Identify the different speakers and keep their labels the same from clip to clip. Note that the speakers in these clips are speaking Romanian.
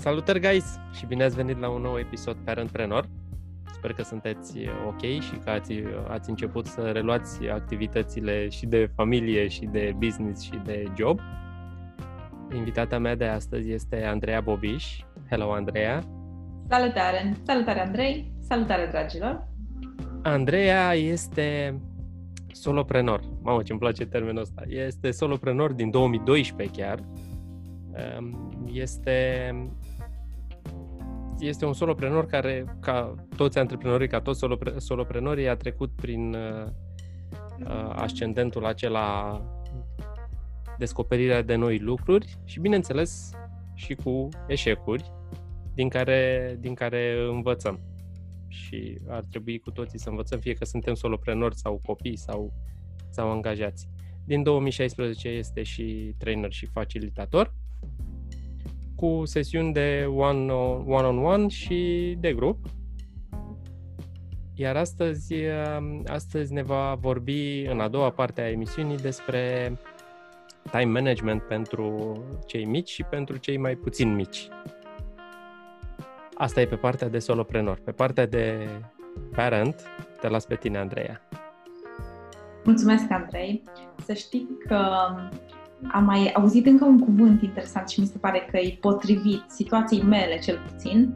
Speaker 1: Salutări, guys! Și bine ați venit la un nou episod Parentpreneur. Sper că sunteți ok și că ați, ați început să reluați activitățile și de familie, și de business, și de job. Invitata mea de astăzi este Andreea Bobiș. Hello, Andreea!
Speaker 2: Salutare! Salutare, Andrei! Salutare, dragilor!
Speaker 1: Andreea este soloprenor. Mamă, ce-mi place termenul ăsta. Este soloprenor din 2012 chiar. Ehm, este este un soloprenor care, ca toți antreprenorii, ca toți solopre, soloprenorii, a trecut prin uh, uh, ascendentul acela descoperirea de noi lucruri și, bineînțeles, și cu eșecuri din care, din care învățăm. Și ar trebui cu toții să învățăm, fie că suntem soloprenori sau copii sau, sau angajați. Din 2016 este și trainer și facilitator cu sesiuni de one-on-one și de grup. Iar astăzi, um, astăzi ne va vorbi în a doua parte a emisiunii despre time management pentru cei mici și pentru cei mai puțin mici. Asta e pe partea de soloprenor. Pe partea de parent, te las pe tine, Andreea.
Speaker 2: Mulțumesc, Andrei. Să știi că am mai auzit încă un cuvânt interesant și mi se pare că e potrivit situației mele, cel puțin,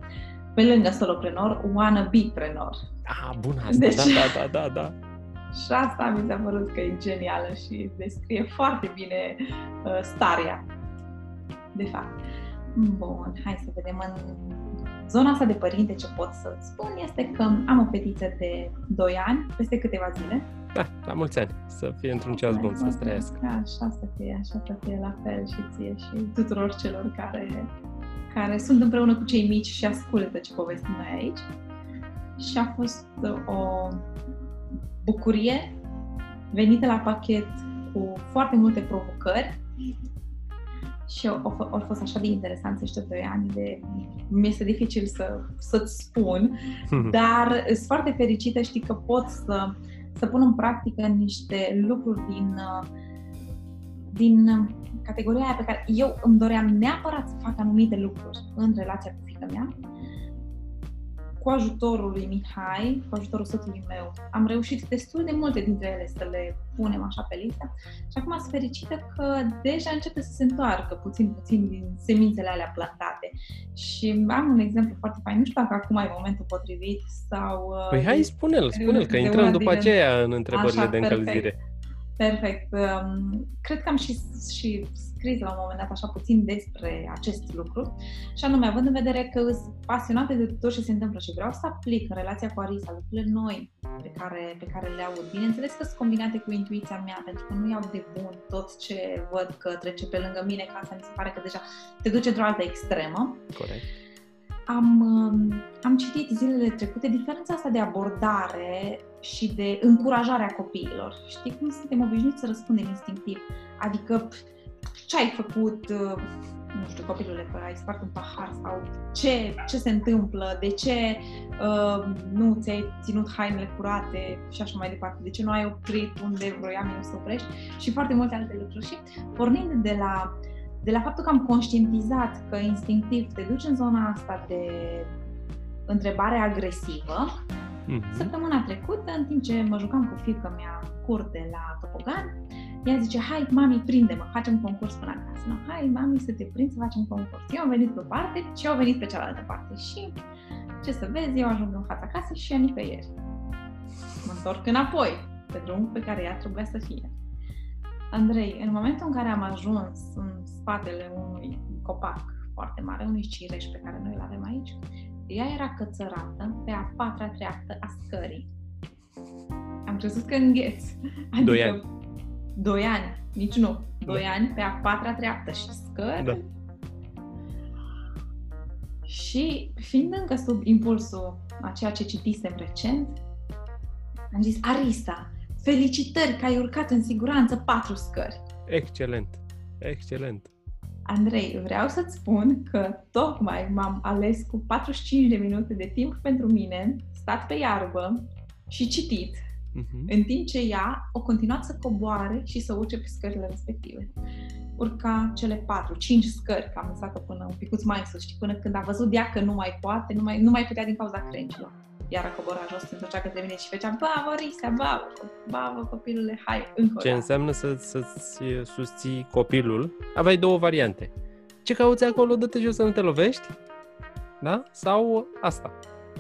Speaker 2: pe lângă soloprenor, wannabe-prenor.
Speaker 1: Ah, bun asta, deci, da, da, da, da, da.
Speaker 2: Și asta mi s-a părut că e genială și descrie foarte bine uh, starea, de fapt. Bun, hai să vedem în zona asta de părinte ce pot să spun este că am o fetiță de 2 ani, peste câteva zile,
Speaker 1: da, la mulți ani, să fie într-un ceas bun, să trăiască.
Speaker 2: Da, așa să fie, așa să fie la fel și ție și tuturor celor care, care sunt împreună cu cei mici și ascultă ce povestim noi aici. Și a fost o bucurie venită la pachet cu foarte multe provocări și au, au fost așa de interesant ăștia doi ani de... Mi este dificil să, să-ți spun, dar sunt foarte fericită, știi că pot să să pun în practică niște lucruri din, uh, din categoria aia pe care eu îmi doream neapărat să fac anumite lucruri în relația cu fica mea, cu ajutorul lui Mihai, cu ajutorul soțului meu, am reușit destul de multe dintre ele să le punem așa pe listă și acum sunt fericită că deja începe să se întoarcă puțin, puțin din semințele alea plantate. Și am un exemplu foarte fain, nu știu dacă acum e momentul potrivit sau...
Speaker 1: Uh, păi hai, spune-l, spune-l, că intrăm după aceea în întrebările așa, de încălzire. Perfect.
Speaker 2: Perfect. Um, cred că am și, și scris la un moment dat așa puțin despre acest lucru și anume, având în vedere că sunt pasionată de tot ce se întâmplă și vreau să aplic în relația cu Arisa lucrurile noi pe care, pe care le aud. Bineînțeles că sunt combinate cu intuiția mea, pentru că nu iau de bun tot ce văd că trece pe lângă mine, ca asta mi se pare că deja te duce într-o altă extremă.
Speaker 1: Corect.
Speaker 2: Am, um, am citit zilele trecute diferența asta de abordare și de încurajarea copiilor. Știi cum suntem obișnuiți să răspundem instinctiv? Adică ce ai făcut, uh, nu știu, copilule, că ai spart un pahar sau ce, ce se întâmplă, de ce uh, nu ți-ai ținut hainele curate și așa mai departe, de ce nu ai oprit unde vroiam eu să oprești și foarte multe alte lucruri. Și pornind de la, de la faptul că am conștientizat că instinctiv te duci în zona asta de întrebare agresivă, mm-hmm. săptămâna trecută, în timp ce mă jucam cu fiica mea curte la topogan, ea zice, hai, mami, prinde-mă, facem concurs până acasă. No, hai, mami, să te prind să facem concurs. Eu am venit pe o parte și eu am venit pe cealaltă parte. Și, ce să vezi, eu ajung în fața casei și ea nicăieri. Mă întorc înapoi, pe drumul pe care ea trebuia să fie. Andrei, în momentul în care am ajuns în spatele unui copac foarte mare, unui cireș pe care noi îl avem aici, ea era cățărată pe a patra treaptă a scării. Am crezut că îngheț.
Speaker 1: Adică Doi ani.
Speaker 2: Doi ani, nici nu. Doi da. ani pe a patra treaptă și scări. Da. Și fiind încă sub impulsul a ceea ce citisem recent, am zis, Arisa, felicitări că ai urcat în siguranță patru scări.
Speaker 1: Excelent, excelent.
Speaker 2: Andrei, vreau să-ți spun că tocmai m-am ales cu 45 de minute de timp pentru mine, stat pe iarbă și citit uh-huh. în timp ce ea o continuat să coboare și să urce pe scările respective. urca cele patru, cinci scări, că am lăsat-o până un picuț mai sus, știi, până când a văzut ea că nu mai poate, nu mai, nu mai putea din cauza crengilor. Iar a coborat jos, se întorcea către mine și făcea, bă, Risa, bă, bă, copilule, hai, încă
Speaker 1: Ce înseamnă să, să-ți susții copilul? Aveai două variante. Ce cauți acolo, dă-te jos să nu te lovești? Da? Sau asta.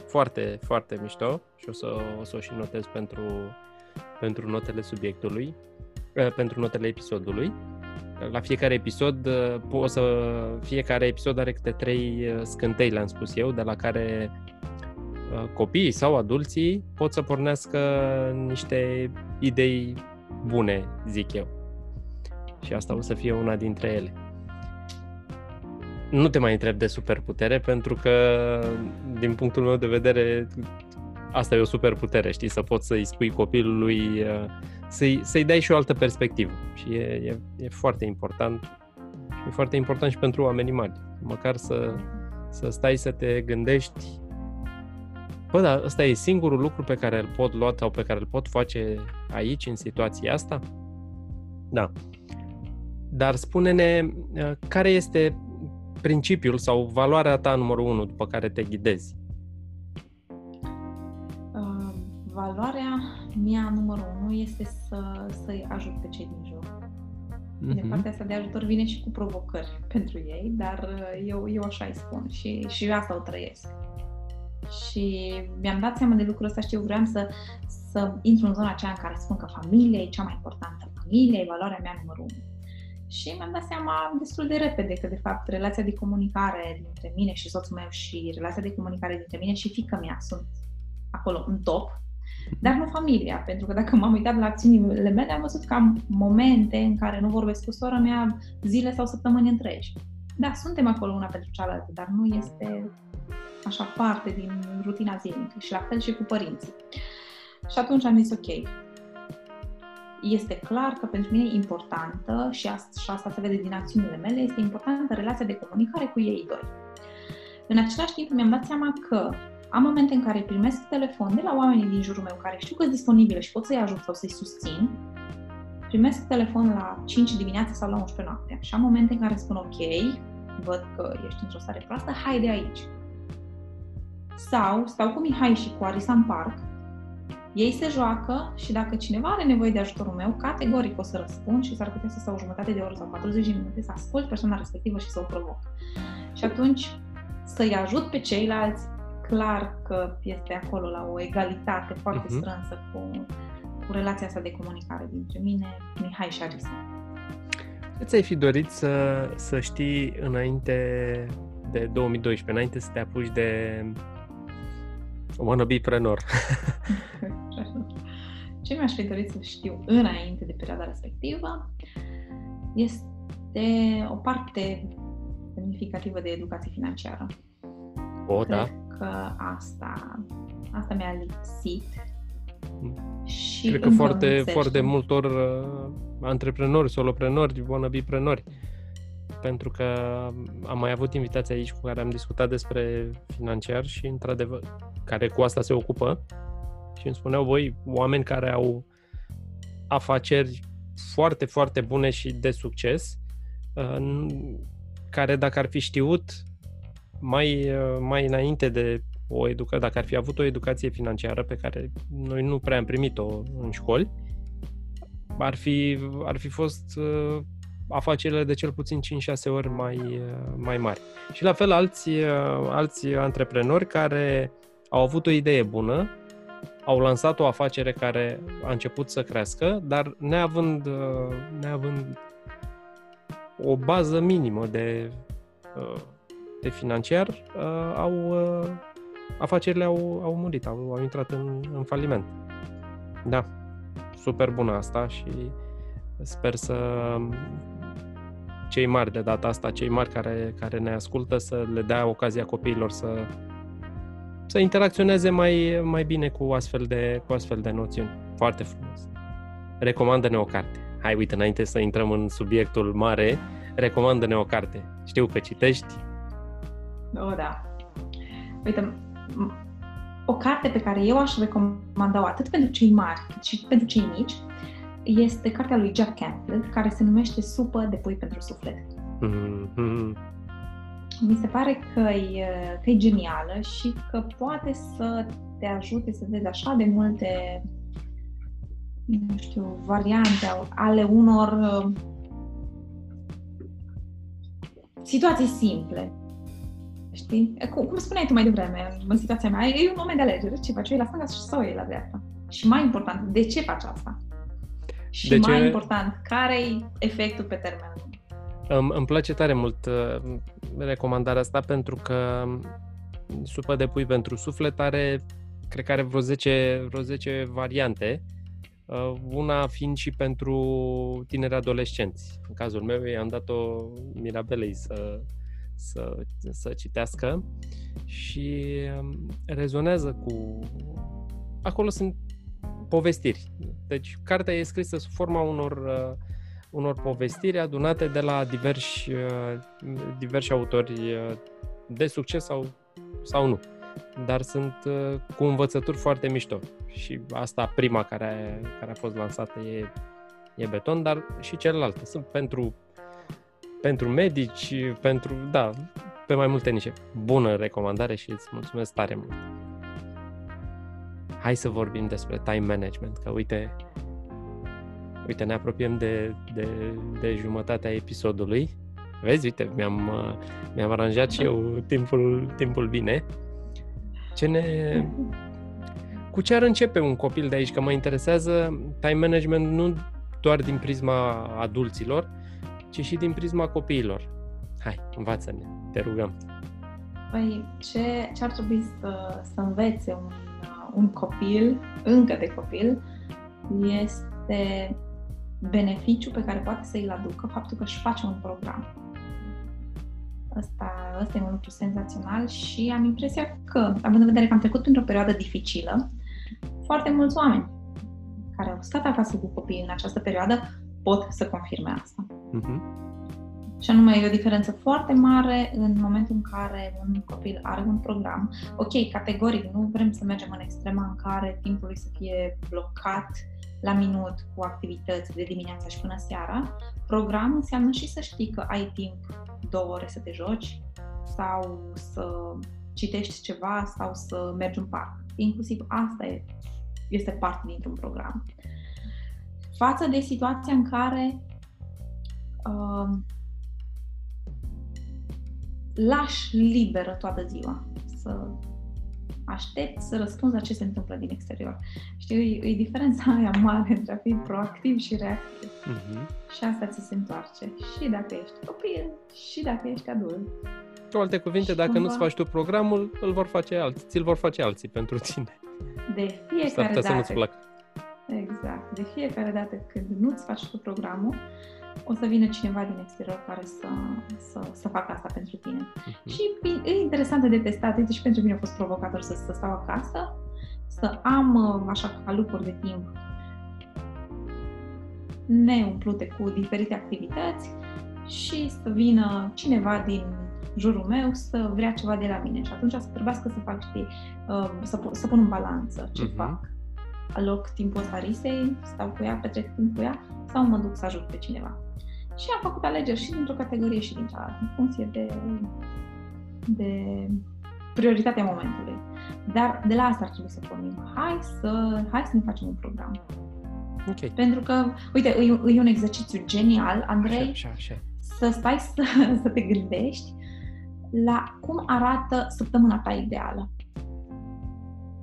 Speaker 1: Foarte, foarte mișto și o să o, să o și notez pentru, pentru notele subiectului, eh, pentru notele episodului. La fiecare episod, eh, o să, fiecare episod are câte trei eh, scântei, le-am spus eu, de la care copiii sau adulții pot să pornească niște idei bune, zic eu. Și asta o să fie una dintre ele nu te mai întreb de superputere, pentru că, din punctul meu de vedere, asta e o superputere, știi, să poți să-i spui copilului, uh, să-i, să-i dai și o altă perspectivă. Și e, e, e foarte important. E foarte important și pentru oamenii mari. Măcar să, să stai să te gândești Bă, dar ăsta e singurul lucru pe care îl pot lua sau pe care îl pot face aici, în situația asta? Da. Dar spune-ne uh, care este principiul sau valoarea ta numărul unu după care te ghidezi?
Speaker 2: Uh, valoarea mea numărul unu este să, să-i ajut pe cei din jur. Mm-hmm. De mhm. partea asta de ajutor vine și cu provocări pentru ei, dar uh, eu, eu așa îi spun și, și eu asta o trăiesc. Și mi-am dat seama de lucrul ăsta, știu, vreau să, să intru în zona aceea în care spun că familia e cea mai importantă. Familia e valoarea mea numărul unu. Și mi-am dat seama destul de repede că, de fapt, relația de comunicare dintre mine și soțul meu și relația de comunicare dintre mine și fica mea sunt acolo în top, dar nu familia, pentru că dacă m-am uitat la acțiunile mele, am văzut că am momente în care nu vorbesc cu sora mea zile sau săptămâni întregi. Da, suntem acolo una pentru cealaltă, dar nu este așa parte din rutina zilnică și la fel și cu părinții. Și atunci am zis, ok, este clar că pentru mine e importantă, și asta, și asta se vede din acțiunile mele, este importantă relația de comunicare cu ei doi. În același timp mi-am dat seama că am momente în care primesc telefon de la oamenii din jurul meu care știu că sunt disponibile și pot să-i ajut sau să-i susțin, primesc telefon la 5 dimineața sau la 11 noaptea și am momente în care spun ok, văd că ești într-o stare proastă, hai de aici. Sau stau cu Mihai și cu Arisa în parc ei se joacă și dacă cineva are nevoie de ajutorul meu, categoric o să răspund și s-ar putea să stau o jumătate de oră sau 40 de minute să ascult persoana respectivă și să o provoc. Și atunci să-i ajut pe ceilalți, clar că este acolo la o egalitate foarte uh-huh. strânsă cu, cu relația asta de comunicare dintre mine, Mihai și Arisa.
Speaker 1: Ce ți-ai fi dorit să, să știi înainte de 2012, înainte să te apuci de wannabe-prenor?
Speaker 2: Ce mi-aș fi dorit să știu înainte de perioada respectivă este o parte semnificativă de educație financiară.
Speaker 1: O, da.
Speaker 2: Cred da. că asta, asta mi-a lipsit.
Speaker 1: Și Cred că foarte, foarte multor uh, antreprenori, soloprenori, wannabe-prenori pentru că am mai avut invitații aici cu care am discutat despre financiar și, într-adevăr, care cu asta se ocupă și îmi spuneau, voi, oameni care au afaceri foarte, foarte bune și de succes, uh, care dacă ar fi știut mai, uh, mai înainte de o educație, dacă ar fi avut o educație financiară pe care noi nu prea am primit-o în școli, ar fi, ar fi fost uh, afacerile de cel puțin 5-6 ori mai, mai mari. Și la fel alți, alți antreprenori care au avut o idee bună, au lansat o afacere care a început să crească, dar neavând, neavând o bază minimă de, de financiar, au, afacerile au, au murit, au, au intrat în, în faliment. Da, super bună asta și sper să cei mari de data asta, cei mari care, care ne ascultă, să le dea ocazia copiilor să, să interacționeze mai, mai bine cu astfel, de, cu astfel de noțiuni. Foarte frumos. Recomandă-ne o carte. Hai, uite, înainte să intrăm în subiectul mare, recomandă-ne o carte. Știu că citești.
Speaker 2: O, da. Uite, o carte pe care eu aș recomanda-o atât pentru cei mari cât și pentru cei mici este cartea lui Jack Canfield, care se numește Supă de pui pentru suflet. Mm-hmm. Mi se pare că e, că e genială și că poate să te ajute să vezi așa de multe nu știu, variante ale unor uh, situații simple. Știi? Cum, cum spuneai tu mai devreme, în situația mea, e un moment de alegere. Ce faci? O la stânga sau e la dreapta? Și mai important, de ce faci asta? Și de mai ce... important, care e efectul pe termen lung?
Speaker 1: Îmi, îmi place tare mult uh, recomandarea asta pentru că supă de pui pentru suflet are, cred că are vreo 10, vreo 10 variante Uh, una fiind și pentru tineri adolescenți. În cazul meu, i-am dat-o Mirabelei să, să, să citească și um, rezonează cu... Acolo sunt povestiri. Deci, cartea e scrisă sub forma unor, uh, unor povestiri adunate de la diversi, uh, diversi autori de succes sau, sau nu dar sunt uh, cu învățături foarte mișto. Și asta, prima care, care a fost lansată, e, e beton, dar și celelalte sunt pentru, pentru medici, pentru, da, pe mai multe nișe. Bună recomandare și îți mulțumesc tare mult. Hai să vorbim despre time management, că uite, uite ne apropiem de, de, de jumătatea episodului. Vezi, uite, mi-am, uh, mi-am aranjat și eu timpul, timpul bine. Ce ne... Cu ce ar începe un copil de aici? Că mă interesează time management nu doar din prisma adulților, ci și din prisma copiilor. Hai, învață-ne, te rugăm.
Speaker 2: Păi, ce, ce ar trebui să, să învețe un, un copil, încă de copil, este beneficiu pe care poate să îl aducă faptul că își face un program. Asta, asta e un lucru senzațional și am impresia că, având în vedere că am trecut printr-o perioadă dificilă, foarte mulți oameni care au stat acasă cu copiii în această perioadă pot să confirme asta. Uh-huh. Și anume, e o diferență foarte mare în momentul în care un copil are un program. Ok, categoric, nu vrem să mergem în extrema în care timpul lui să fie blocat la minut cu activități de dimineața și până seara. Program înseamnă și să știi că ai timp două ore să te joci sau să citești ceva sau să mergi în parc. Inclusiv asta e, este parte dintr-un program. Față de situația în care uh, lași liberă toată ziua să aștept să răspunzi la ce se întâmplă din exterior. Știi, e, e diferența aia mare între a fi proactiv și reactiv. Uh-huh. Și asta ți se întoarce. Și dacă ești copil, și dacă ești adult.
Speaker 1: Cu alte cuvinte, și dacă cumva... nu-ți faci tu programul, îl vor face alții, ți-l vor face alții pentru tine.
Speaker 2: De fiecare dată.
Speaker 1: să nu-ți placă.
Speaker 2: Exact. De fiecare dată când nu-ți faci tu programul, o să vină cineva din exterior care să, să, să facă asta pentru tine. Uh-huh. Și e interesant de testat, deci pentru mine a fost provocator să, să stau acasă, să am uh, așa ca lucruri de timp neumplute cu diferite activități și să vină cineva din jurul meu să vrea ceva de la mine și atunci să trebuiască să fac, știi, uh, să, să pun în balanță ce uh-huh. fac. Aloc timpul ăsta risei, stau cu ea, petrec timp cu ea sau mă duc să ajut pe cineva. Și am făcut alegeri și dintr-o categorie și din cealaltă, în funcție de, de prioritatea momentului. Dar de la asta ar trebui să pornim. Hai să, hai să ne facem un program.
Speaker 1: Okay.
Speaker 2: Pentru că, uite, e, e un exercițiu genial, Andrei,
Speaker 1: așa, așa, așa.
Speaker 2: să stai să, să te gândești la cum arată săptămâna ta ideală.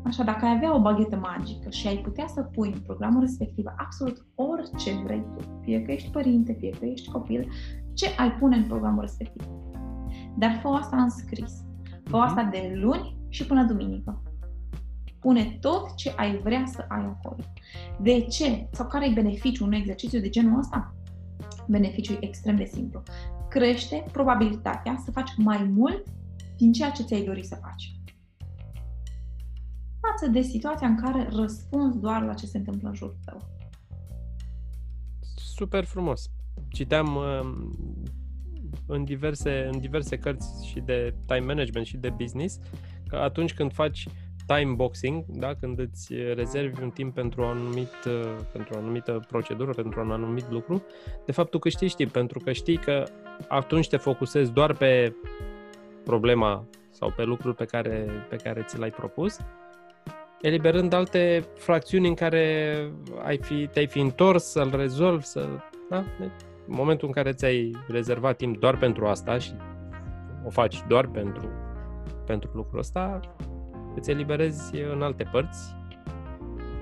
Speaker 2: Așa, dacă ai avea o baghetă magică și ai putea să pui în programul respectiv absolut orice vrei tu, fie că ești părinte, fie că ești copil, ce ai pune în programul respectiv. Dar fă asta în scris. Fă mhm. asta de luni și până duminică. Pune tot ce ai vrea să ai acolo. De ce? Sau care e beneficiul unui exercițiu de genul ăsta? Beneficiul e extrem de simplu. Crește probabilitatea să faci mai mult din ceea ce ți-ai dorit să faci față de situația în care răspunzi doar la ce se întâmplă în jurul tău.
Speaker 1: Super frumos. Citeam uh, în diverse, în diverse cărți și de time management și de business că atunci când faci time boxing, da? când îți rezervi un timp pentru, o anumit, pentru o anumită procedură, pentru un anumit lucru, de fapt tu câștigi timp, pentru că știi că atunci te focusezi doar pe problema sau pe lucruri pe care, pe care ți l-ai propus, eliberând alte fracțiuni în care ai fi, te-ai fi întors să-l rezolvi, să, da? Deci, în momentul în care ți-ai rezervat timp doar pentru asta și o faci doar pentru, pentru lucrul ăsta, îți eliberezi în alte părți.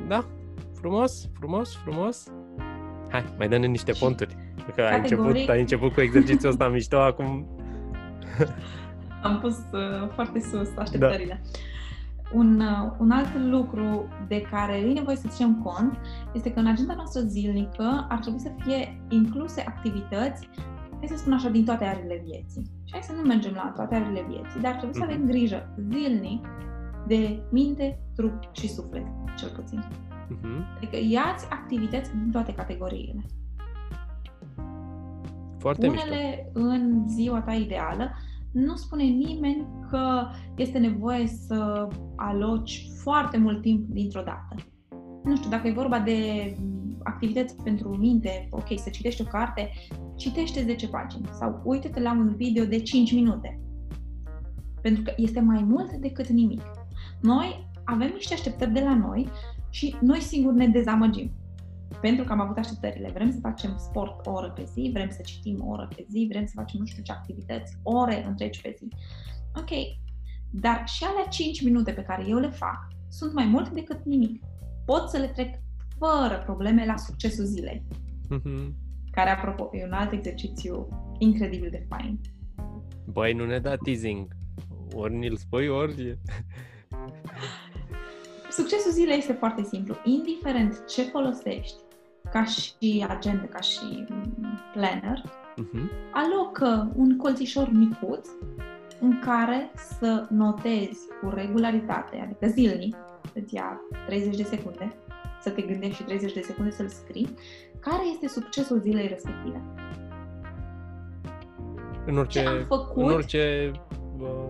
Speaker 1: Da? Frumos, frumos, frumos. Hai, mai dă-ne niște ponturi. Că ai început, ai început cu exercițiul ăsta mișto, acum...
Speaker 2: Am pus uh, foarte sus așteptările. Da. Un, uh, un alt lucru de care e nevoie să ținem cont este că în agenda noastră zilnică ar trebui să fie incluse activități, hai să spun așa, din toate arile vieții. Și hai să nu mergem la toate arile vieții, dar trebuie să avem mhm. grijă zilnic de minte, trup și suflet, cel puțin. Uh-huh. Adică iați activități din toate categoriile.
Speaker 1: Foarte
Speaker 2: Unele mișto. în ziua ta ideală, nu spune nimeni că este nevoie să aloci foarte mult timp dintr-o dată. Nu știu, dacă e vorba de activități pentru minte, ok, să citești o carte, citește 10 pagini sau uite-te la un video de 5 minute. Pentru că este mai mult decât nimic. Noi avem niște așteptări de la noi și noi singuri ne dezamăgim. Pentru că am avut așteptările. Vrem să facem sport o oră pe zi, vrem să citim o oră pe zi, vrem să facem nu știu ce activități, ore întregi pe zi. Ok, dar și alea 5 minute pe care eu le fac sunt mai mult decât nimic. Pot să le trec fără probleme la succesul zilei. Mm-hmm. Care, apropo, e un alt exercițiu incredibil de fain.
Speaker 1: Băi, nu ne da teasing. Ori ni-l spui, ori
Speaker 2: Succesul zilei este foarte simplu. Indiferent ce folosești, ca și agenda, ca și planner, uh-huh. alocă un colțișor micuț în care să notezi cu regularitate, adică zilnic, îți ia 30 de secunde, să te gândești și 30 de secunde să-l scrii, care este succesul zilei respective.
Speaker 1: În orice, Ce am făcut, în orice uh,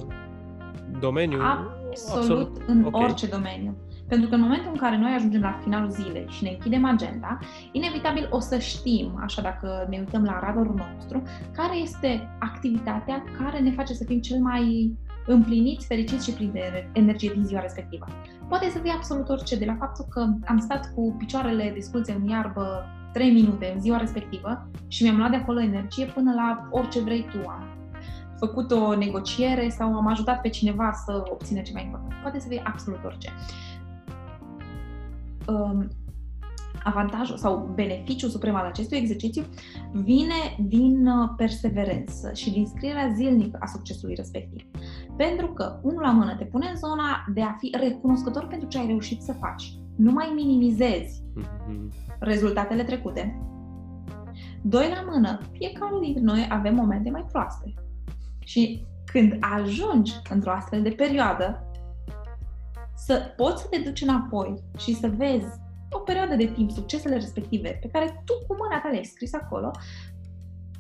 Speaker 1: domeniu?
Speaker 2: Absolut, absolut în okay. orice domeniu. Pentru că în momentul în care noi ajungem la finalul zilei și ne închidem agenda, inevitabil o să știm, așa dacă ne uităm la radarul nostru, care este activitatea care ne face să fim cel mai împliniți, fericiți și plini de energie din ziua respectivă. Poate să fie absolut orice, de la faptul că am stat cu picioarele desculțe în iarbă 3 minute în ziua respectivă și mi-am luat de acolo energie până la orice vrei tu. Am făcut o negociere sau am ajutat pe cineva să obțină ceva important. Poate să fie absolut orice um, avantajul sau beneficiul suprem al acestui exercițiu vine din uh, perseverență și din scrierea zilnică a succesului respectiv. Pentru că, unul la mână, te pune în zona de a fi recunoscător pentru ce ai reușit să faci. Nu mai minimizezi mm-hmm. rezultatele trecute. Doi la mână, fiecare dintre noi avem momente mai proaste. Și când ajungi într-o astfel de perioadă, să poți să te duci înapoi și să vezi o perioadă de timp, succesele respective, pe care tu cu mâna ta le-ai scris acolo,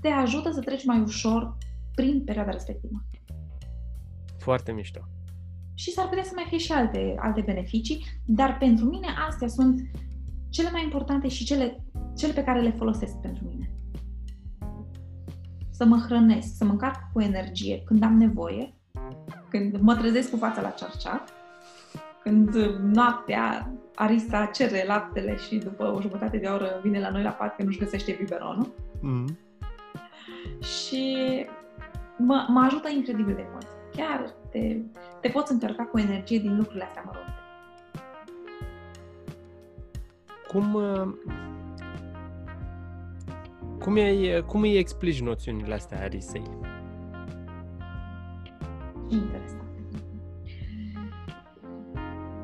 Speaker 2: te ajută să treci mai ușor prin perioada respectivă.
Speaker 1: Foarte mișto.
Speaker 2: Și s-ar putea să mai fie și alte, alte beneficii, dar pentru mine astea sunt cele mai importante și cele, cele pe care le folosesc pentru mine. Să mă hrănesc, să mă încarc cu energie când am nevoie, când mă trezesc cu fața la cearceaf când noaptea Arisa cere laptele și după o jumătate de oră vine la noi la pat că nu-și găsește biberonul. Mm. Și mă, mă ajută incredibil de mult. Chiar te, te poți încărca cu energie din lucrurile astea mărunte.
Speaker 1: Cum, uh, cum, e, cum îi explici noțiunile astea Arisei?
Speaker 2: Interesant.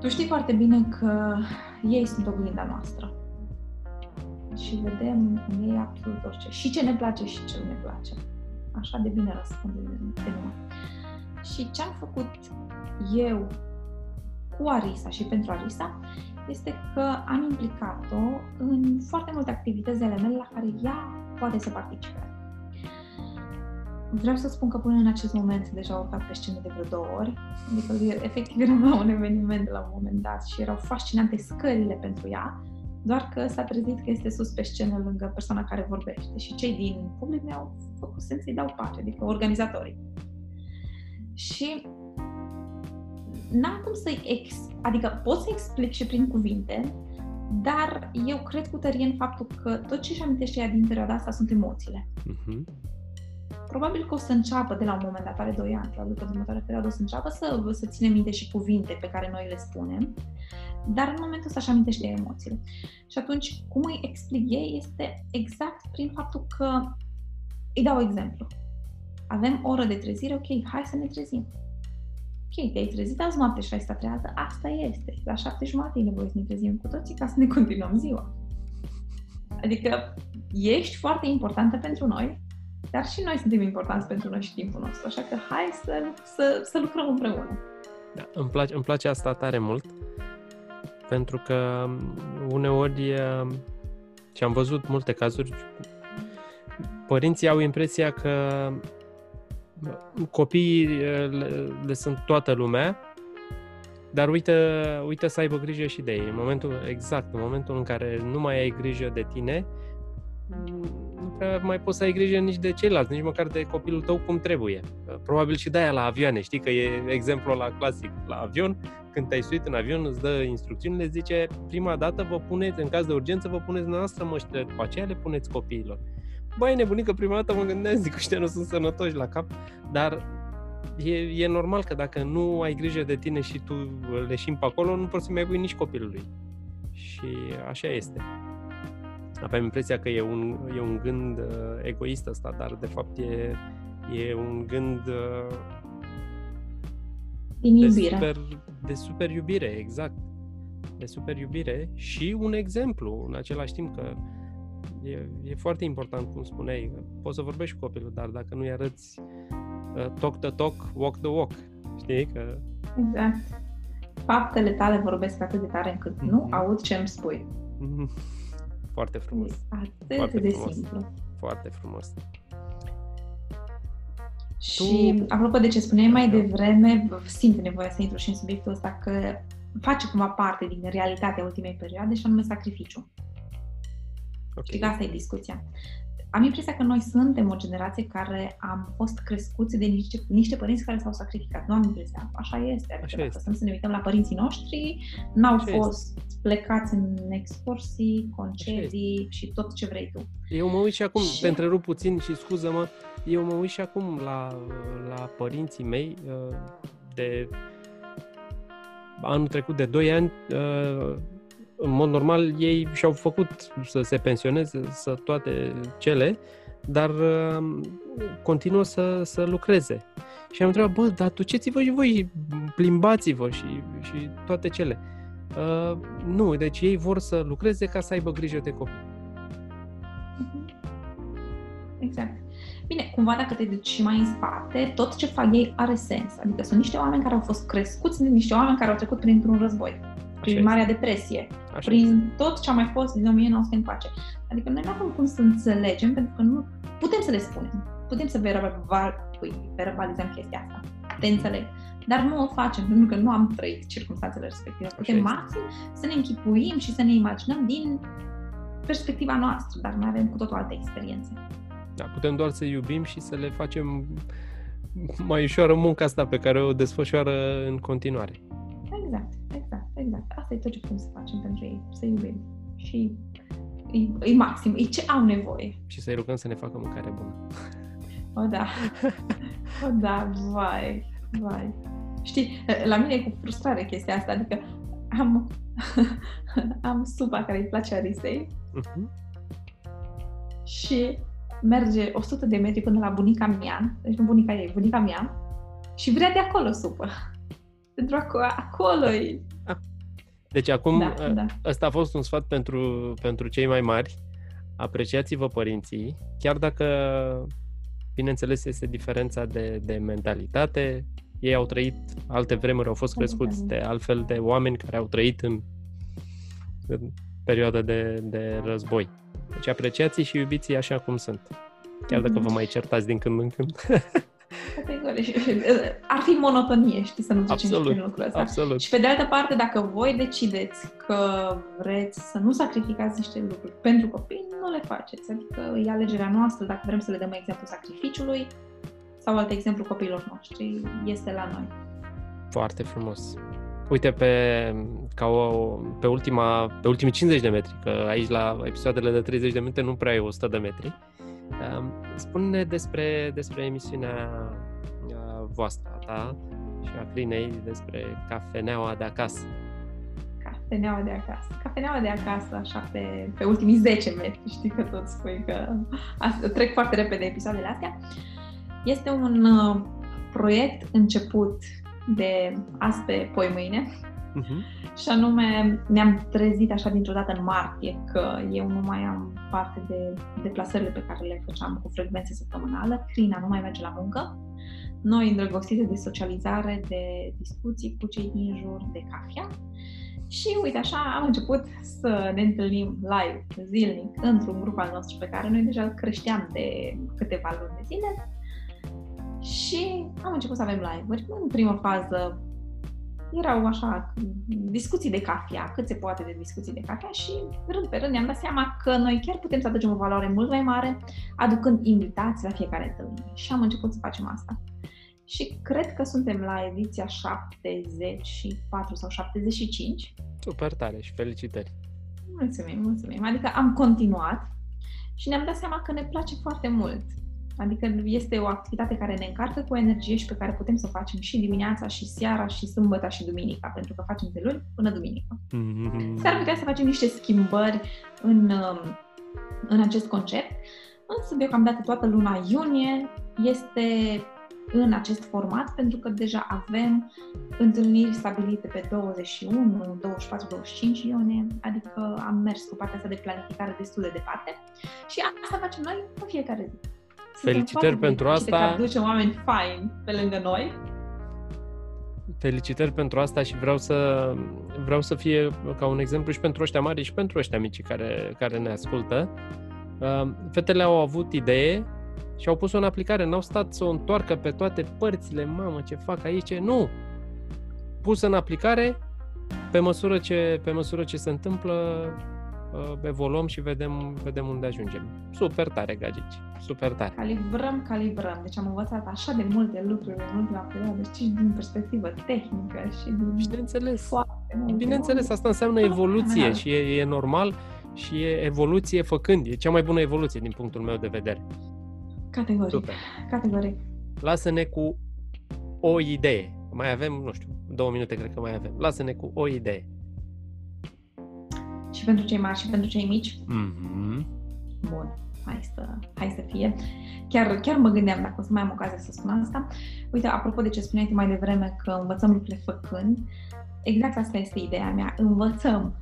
Speaker 2: Tu știi foarte bine că ei sunt oglinda noastră. Și vedem în ei absolut orice. Și ce ne place și ce nu ne place. Așa de bine răspunde de nume. Și ce am făcut eu cu Arisa și pentru Arisa este că am implicat-o în foarte multe activități ale mele la care ea poate să participe. Vreau să spun că până în acest moment deja au urcat pe scenă de vreo două ori. Adică efectiv eram la un eveniment la un moment dat și erau fascinante scările pentru ea, doar că s-a trezit că este sus pe scenă lângă persoana care vorbește și cei din public mi-au făcut să i dau pace, adică organizatorii. Și n-am cum să ex... adică pot să explic și prin cuvinte, dar eu cred cu tărie în faptul că tot ce își amintește ea din perioada asta sunt emoțiile. Uh-huh. Probabil că o să înceapă de la un moment dat, are 2 ani, probabil că în următoarea perioadă o să înceapă să, să ține minte și cuvinte pe care noi le spunem, dar în momentul ăsta își amintește emoțiile. Și atunci, cum îi explic ei este exact prin faptul că îi dau exemplu. Avem o oră de trezire, ok, hai să ne trezim ok, te-ai trezit azi noapte și ai stat trează, asta este. La șapte jumate e nevoie să ne trezim cu toții ca să ne continuăm ziua. Adică ești foarte importantă pentru noi, dar și noi suntem importanți pentru noi și timpul nostru, așa că hai să, să, să lucrăm împreună.
Speaker 1: Da, îmi, place, îmi place asta tare mult, pentru că uneori, și am văzut multe cazuri, părinții au impresia că copiii le, le sunt toată lumea, dar uite, uite să aibă grijă și de ei. În momentul, exact, în momentul în care nu mai ai grijă de tine, nu prea mai poți să ai grijă nici de ceilalți, nici măcar de copilul tău cum trebuie. Probabil și de-aia la avioane, știi că e exemplul la clasic. La avion, când te-ai suit în avion, îți dă instrucțiunile, zice prima dată vă puneți, în caz de urgență, vă puneți noastră măștile, după aceea le puneți copiilor. Băi, nebunică, prima dată mă gândeam, zic, ăștia nu sunt sănătoși la cap, dar e, e normal că dacă nu ai grijă de tine și tu leșim pe acolo, nu poți să mai pui nici copilului. Și așa este. Aveam impresia că e un, e un gând uh, egoist ăsta, dar de fapt e, e un gând uh,
Speaker 2: Din iubire.
Speaker 1: De super, de super iubire, exact. De super iubire și un exemplu în același timp că E, e foarte important, cum spuneai, poți să vorbești cu copilul, dar dacă nu-i arăți uh, talk the talk, walk the walk, știi? Că...
Speaker 2: Exact. Faptele tale vorbesc atât de tare încât mm-hmm. nu mhm. aud ce îmi spui.
Speaker 1: Mm-hmm. Foarte frumos.
Speaker 2: atât Foarte de frumos. simplu.
Speaker 1: Foarte frumos.
Speaker 2: Și tu... apropo de ce spuneai mai da. devreme, simt nevoia să intru și în subiectul ăsta că face cumva parte din realitatea ultimei perioade și anume sacrificiu. Okay. Știi că asta e discuția. Am impresia că noi suntem o generație care am fost crescuți de niște, niște părinți care s-au sacrificat. Nu am impresia. Așa este. Adică Așa dacă este. să ne uităm la părinții noștri, n-au Așa fost este. plecați în excursii, concedii și tot ce vrei tu.
Speaker 1: Eu mă uit și acum, și... te întrerup puțin și scuză-mă, eu mă uit și acum la, la părinții mei uh, de anul trecut, de 2 ani, uh, în mod normal, ei și-au făcut să se pensioneze, să toate cele, dar uh, continuă să, să lucreze. Și am întrebat, bă, dar duceți-vă și voi, plimbați-vă și, și toate cele. Uh, nu, deci ei vor să lucreze ca să aibă grijă de copii.
Speaker 2: Mhm. Exact. Bine, cumva dacă te duci și mai în spate, tot ce fac ei are sens. Adică sunt niște oameni care au fost crescuți, niște oameni care au trecut printr-un război prin Marea Depresie, Așa prin este. tot ce a mai fost din 1900 încoace. Adică noi nu avem cum să înțelegem, pentru că nu putem să le spunem, putem să verbal, păi, verbalizăm chestia asta, te înțeleg. Dar nu o facem, pentru că nu am trăit circunstanțele respective. Putem maxim să ne închipuim și să ne imaginăm din perspectiva noastră, dar noi avem cu totul alte experiențe.
Speaker 1: Da, putem doar să iubim și să le facem mai ușoară munca asta pe care o desfășoară în continuare.
Speaker 2: Exact, exact, exact. Asta e tot ce putem să facem pentru ei, să iubim. Și e, e maxim, e ce au nevoie.
Speaker 1: Și să-i rugăm să ne facă mâncare bună.
Speaker 2: O, da. O, da, vai, vai. Știi, la mine e cu frustrare chestia asta, adică am, am supa care îi place Arisei uh-huh. și merge 100 de metri până la bunica mea, deci nu bunica ei, bunica mea, și vrea de acolo supă. Pentru că acolo e.
Speaker 1: Deci acum, da, ă, da. ăsta a fost un sfat pentru, pentru cei mai mari. Apreciați-vă părinții, chiar dacă, bineînțeles, este diferența de, de mentalitate. Ei au trăit alte vremuri, au fost crescuți de altfel de oameni care au trăit în, în perioada de, de război. Deci apreciați și iubiți așa cum sunt. Chiar dacă vă mai certați din când în când.
Speaker 2: Categoric. Ar fi monotonie, știi, să nu ducem absolut, prin lucrul ăsta.
Speaker 1: Absolut.
Speaker 2: Și pe de altă parte, dacă voi decideți că vreți să nu sacrificați niște lucruri pentru copii, nu le faceți. Adică e alegerea noastră, dacă vrem să le dăm exemplu sacrificiului sau alt exemplu copiilor noștri, este la noi.
Speaker 1: Foarte frumos. Uite, pe, ca o, pe, ultima, pe ultimii 50 de metri, că aici la episoadele de 30 de minute nu prea e 100 de metri, spune despre, despre emisiunea voastră, ta și a Crinei, despre cafeneaua de acasă.
Speaker 2: Cafeneaua de acasă. Cafeneaua de acasă, așa, pe, pe ultimii 10 metri, știi că tot spui că asta, trec foarte repede episoadele astea. Este un uh, proiect început de azi pe poi mâine. Uh-huh. Și anume, ne-am trezit așa dintr-o dată în martie că eu nu mai am parte de deplasările pe care le făceam cu frecvență săptămânală. Crina nu mai merge la muncă. Noi îndrăgostite de socializare, de discuții cu cei din jur, de cafea. Și uite așa am început să ne întâlnim live, zilnic, într-un grup al nostru pe care noi deja creșteam de câteva luni de zile și am început să avem live-uri. În prima fază erau așa discuții de cafea, cât se poate de discuții de cafea și rând pe rând ne-am dat seama că noi chiar putem să aducem o valoare mult mai mare aducând invitați la fiecare întâlnire. Și am început să facem asta. Și cred că suntem la ediția 74 sau 75.
Speaker 1: Super tare și felicitări!
Speaker 2: Mulțumim, mulțumim! Adică am continuat și ne-am dat seama că ne place foarte mult. Adică este o activitate care ne încarcă cu energie și pe care putem să o facem și dimineața, și seara, și sâmbătă, și duminica, pentru că facem de luni până duminică. Mm-hmm. S-ar putea să facem niște schimbări în, um, în acest concept, însă deocamdată toată luna iunie este în acest format, pentru că deja avem întâlniri stabilite pe 21, 24, 25 iunie, adică am mers cu partea asta de planificare destul de departe și asta facem noi în fiecare zi.
Speaker 1: Felicitări pentru asta.
Speaker 2: Și aduce oameni faini pe lângă noi.
Speaker 1: Felicitări pentru asta și vreau să, vreau să fie ca un exemplu și pentru ăștia mari și pentru ăștia mici care, care ne ascultă. Uh, fetele au avut idee și au pus-o în aplicare. N-au stat să o întoarcă pe toate părțile. Mamă, ce fac aici? Nu! Pus în aplicare, pe măsură ce, pe măsură ce se întâmplă, Uh, evoluăm și vedem, vedem unde ajungem. Super tare, gagici, super tare.
Speaker 2: Calibrăm, calibrăm. Deci am învățat așa de multe lucruri în ultima perioadă, și din perspectivă tehnică și din...
Speaker 1: Bineînțeles, bineînțeles, asta înseamnă evoluție și e, e normal și e evoluție făcând. E cea mai bună evoluție din punctul meu de vedere.
Speaker 2: Categoric, Super. categoric.
Speaker 1: Lasă-ne cu o idee. Mai avem, nu știu, două minute cred că mai avem. Lasă-ne cu o idee
Speaker 2: și pentru cei mari și pentru cei mici?
Speaker 1: Mm-hmm.
Speaker 2: Bun, hai să, hai să fie. Chiar, chiar mă gândeam dacă o să mai am ocazia să spun asta. Uite, apropo de ce spuneai mai devreme că învățăm lucrurile făcând, exact asta este ideea mea. Învățăm.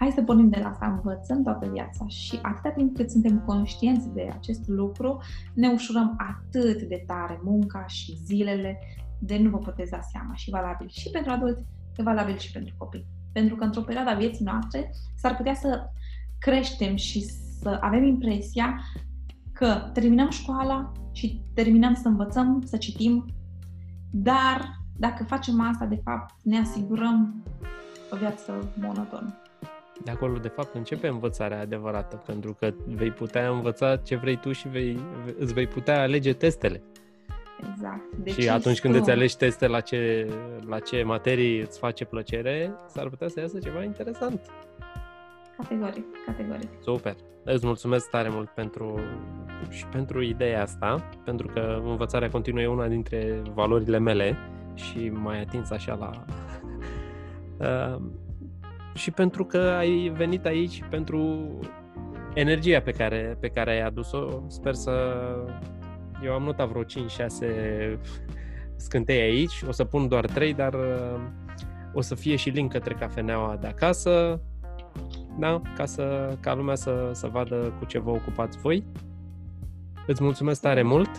Speaker 2: Hai să pornim de la asta, învățăm toată viața și atâta timp cât suntem conștienți de acest lucru, ne ușurăm atât de tare munca și zilele de nu vă puteți da seama și valabil și pentru adulți, e valabil și pentru copii. Pentru că într-o perioadă a vieții noastre s-ar putea să creștem și să avem impresia că terminăm școala și terminăm să învățăm, să citim, dar dacă facem asta, de fapt, ne asigurăm o viață monotonă.
Speaker 1: De acolo, de fapt, începe învățarea adevărată, pentru că vei putea învăța ce vrei tu și vei, îți vei putea alege testele.
Speaker 2: Exact.
Speaker 1: Deci și atunci când îți alegi teste la ce, la ce materii îți face plăcere, s-ar putea să iasă ceva interesant.
Speaker 2: Categoric, categoric.
Speaker 1: Super. Îți mulțumesc tare mult pentru și pentru ideea asta, pentru că învățarea continuă e una dintre valorile mele și mai atins așa la... uh, și pentru că ai venit aici pentru energia pe care, pe care ai adus-o. Sper să eu am notat vreo 5-6 scântei aici, o să pun doar 3, dar uh, o să fie și link către cafeneaua de acasă, da? ca, să, ca lumea să, să vadă cu ce vă ocupați voi. Îți mulțumesc tare mult!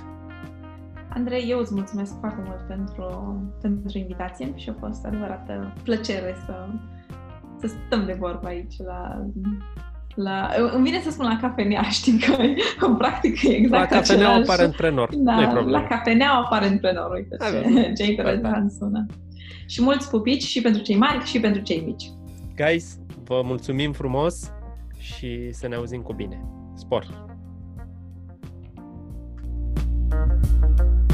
Speaker 2: Andrei, eu îți mulțumesc foarte mult pentru, pentru invitație și a fost adevărată plăcere să, să stăm de vorbă aici la... La, îmi vine să spun la cafenea, știi că în practică e exact
Speaker 1: La cafenea
Speaker 2: același.
Speaker 1: apare antreprenor,
Speaker 2: da,
Speaker 1: nu problemă.
Speaker 2: La cafenea apare antreprenor, uite ce, Avem. ce interesant sună. Și mulți pupici și pentru cei mari și pentru cei mici.
Speaker 1: Guys, vă mulțumim frumos și să ne auzim cu bine. Spor! thank you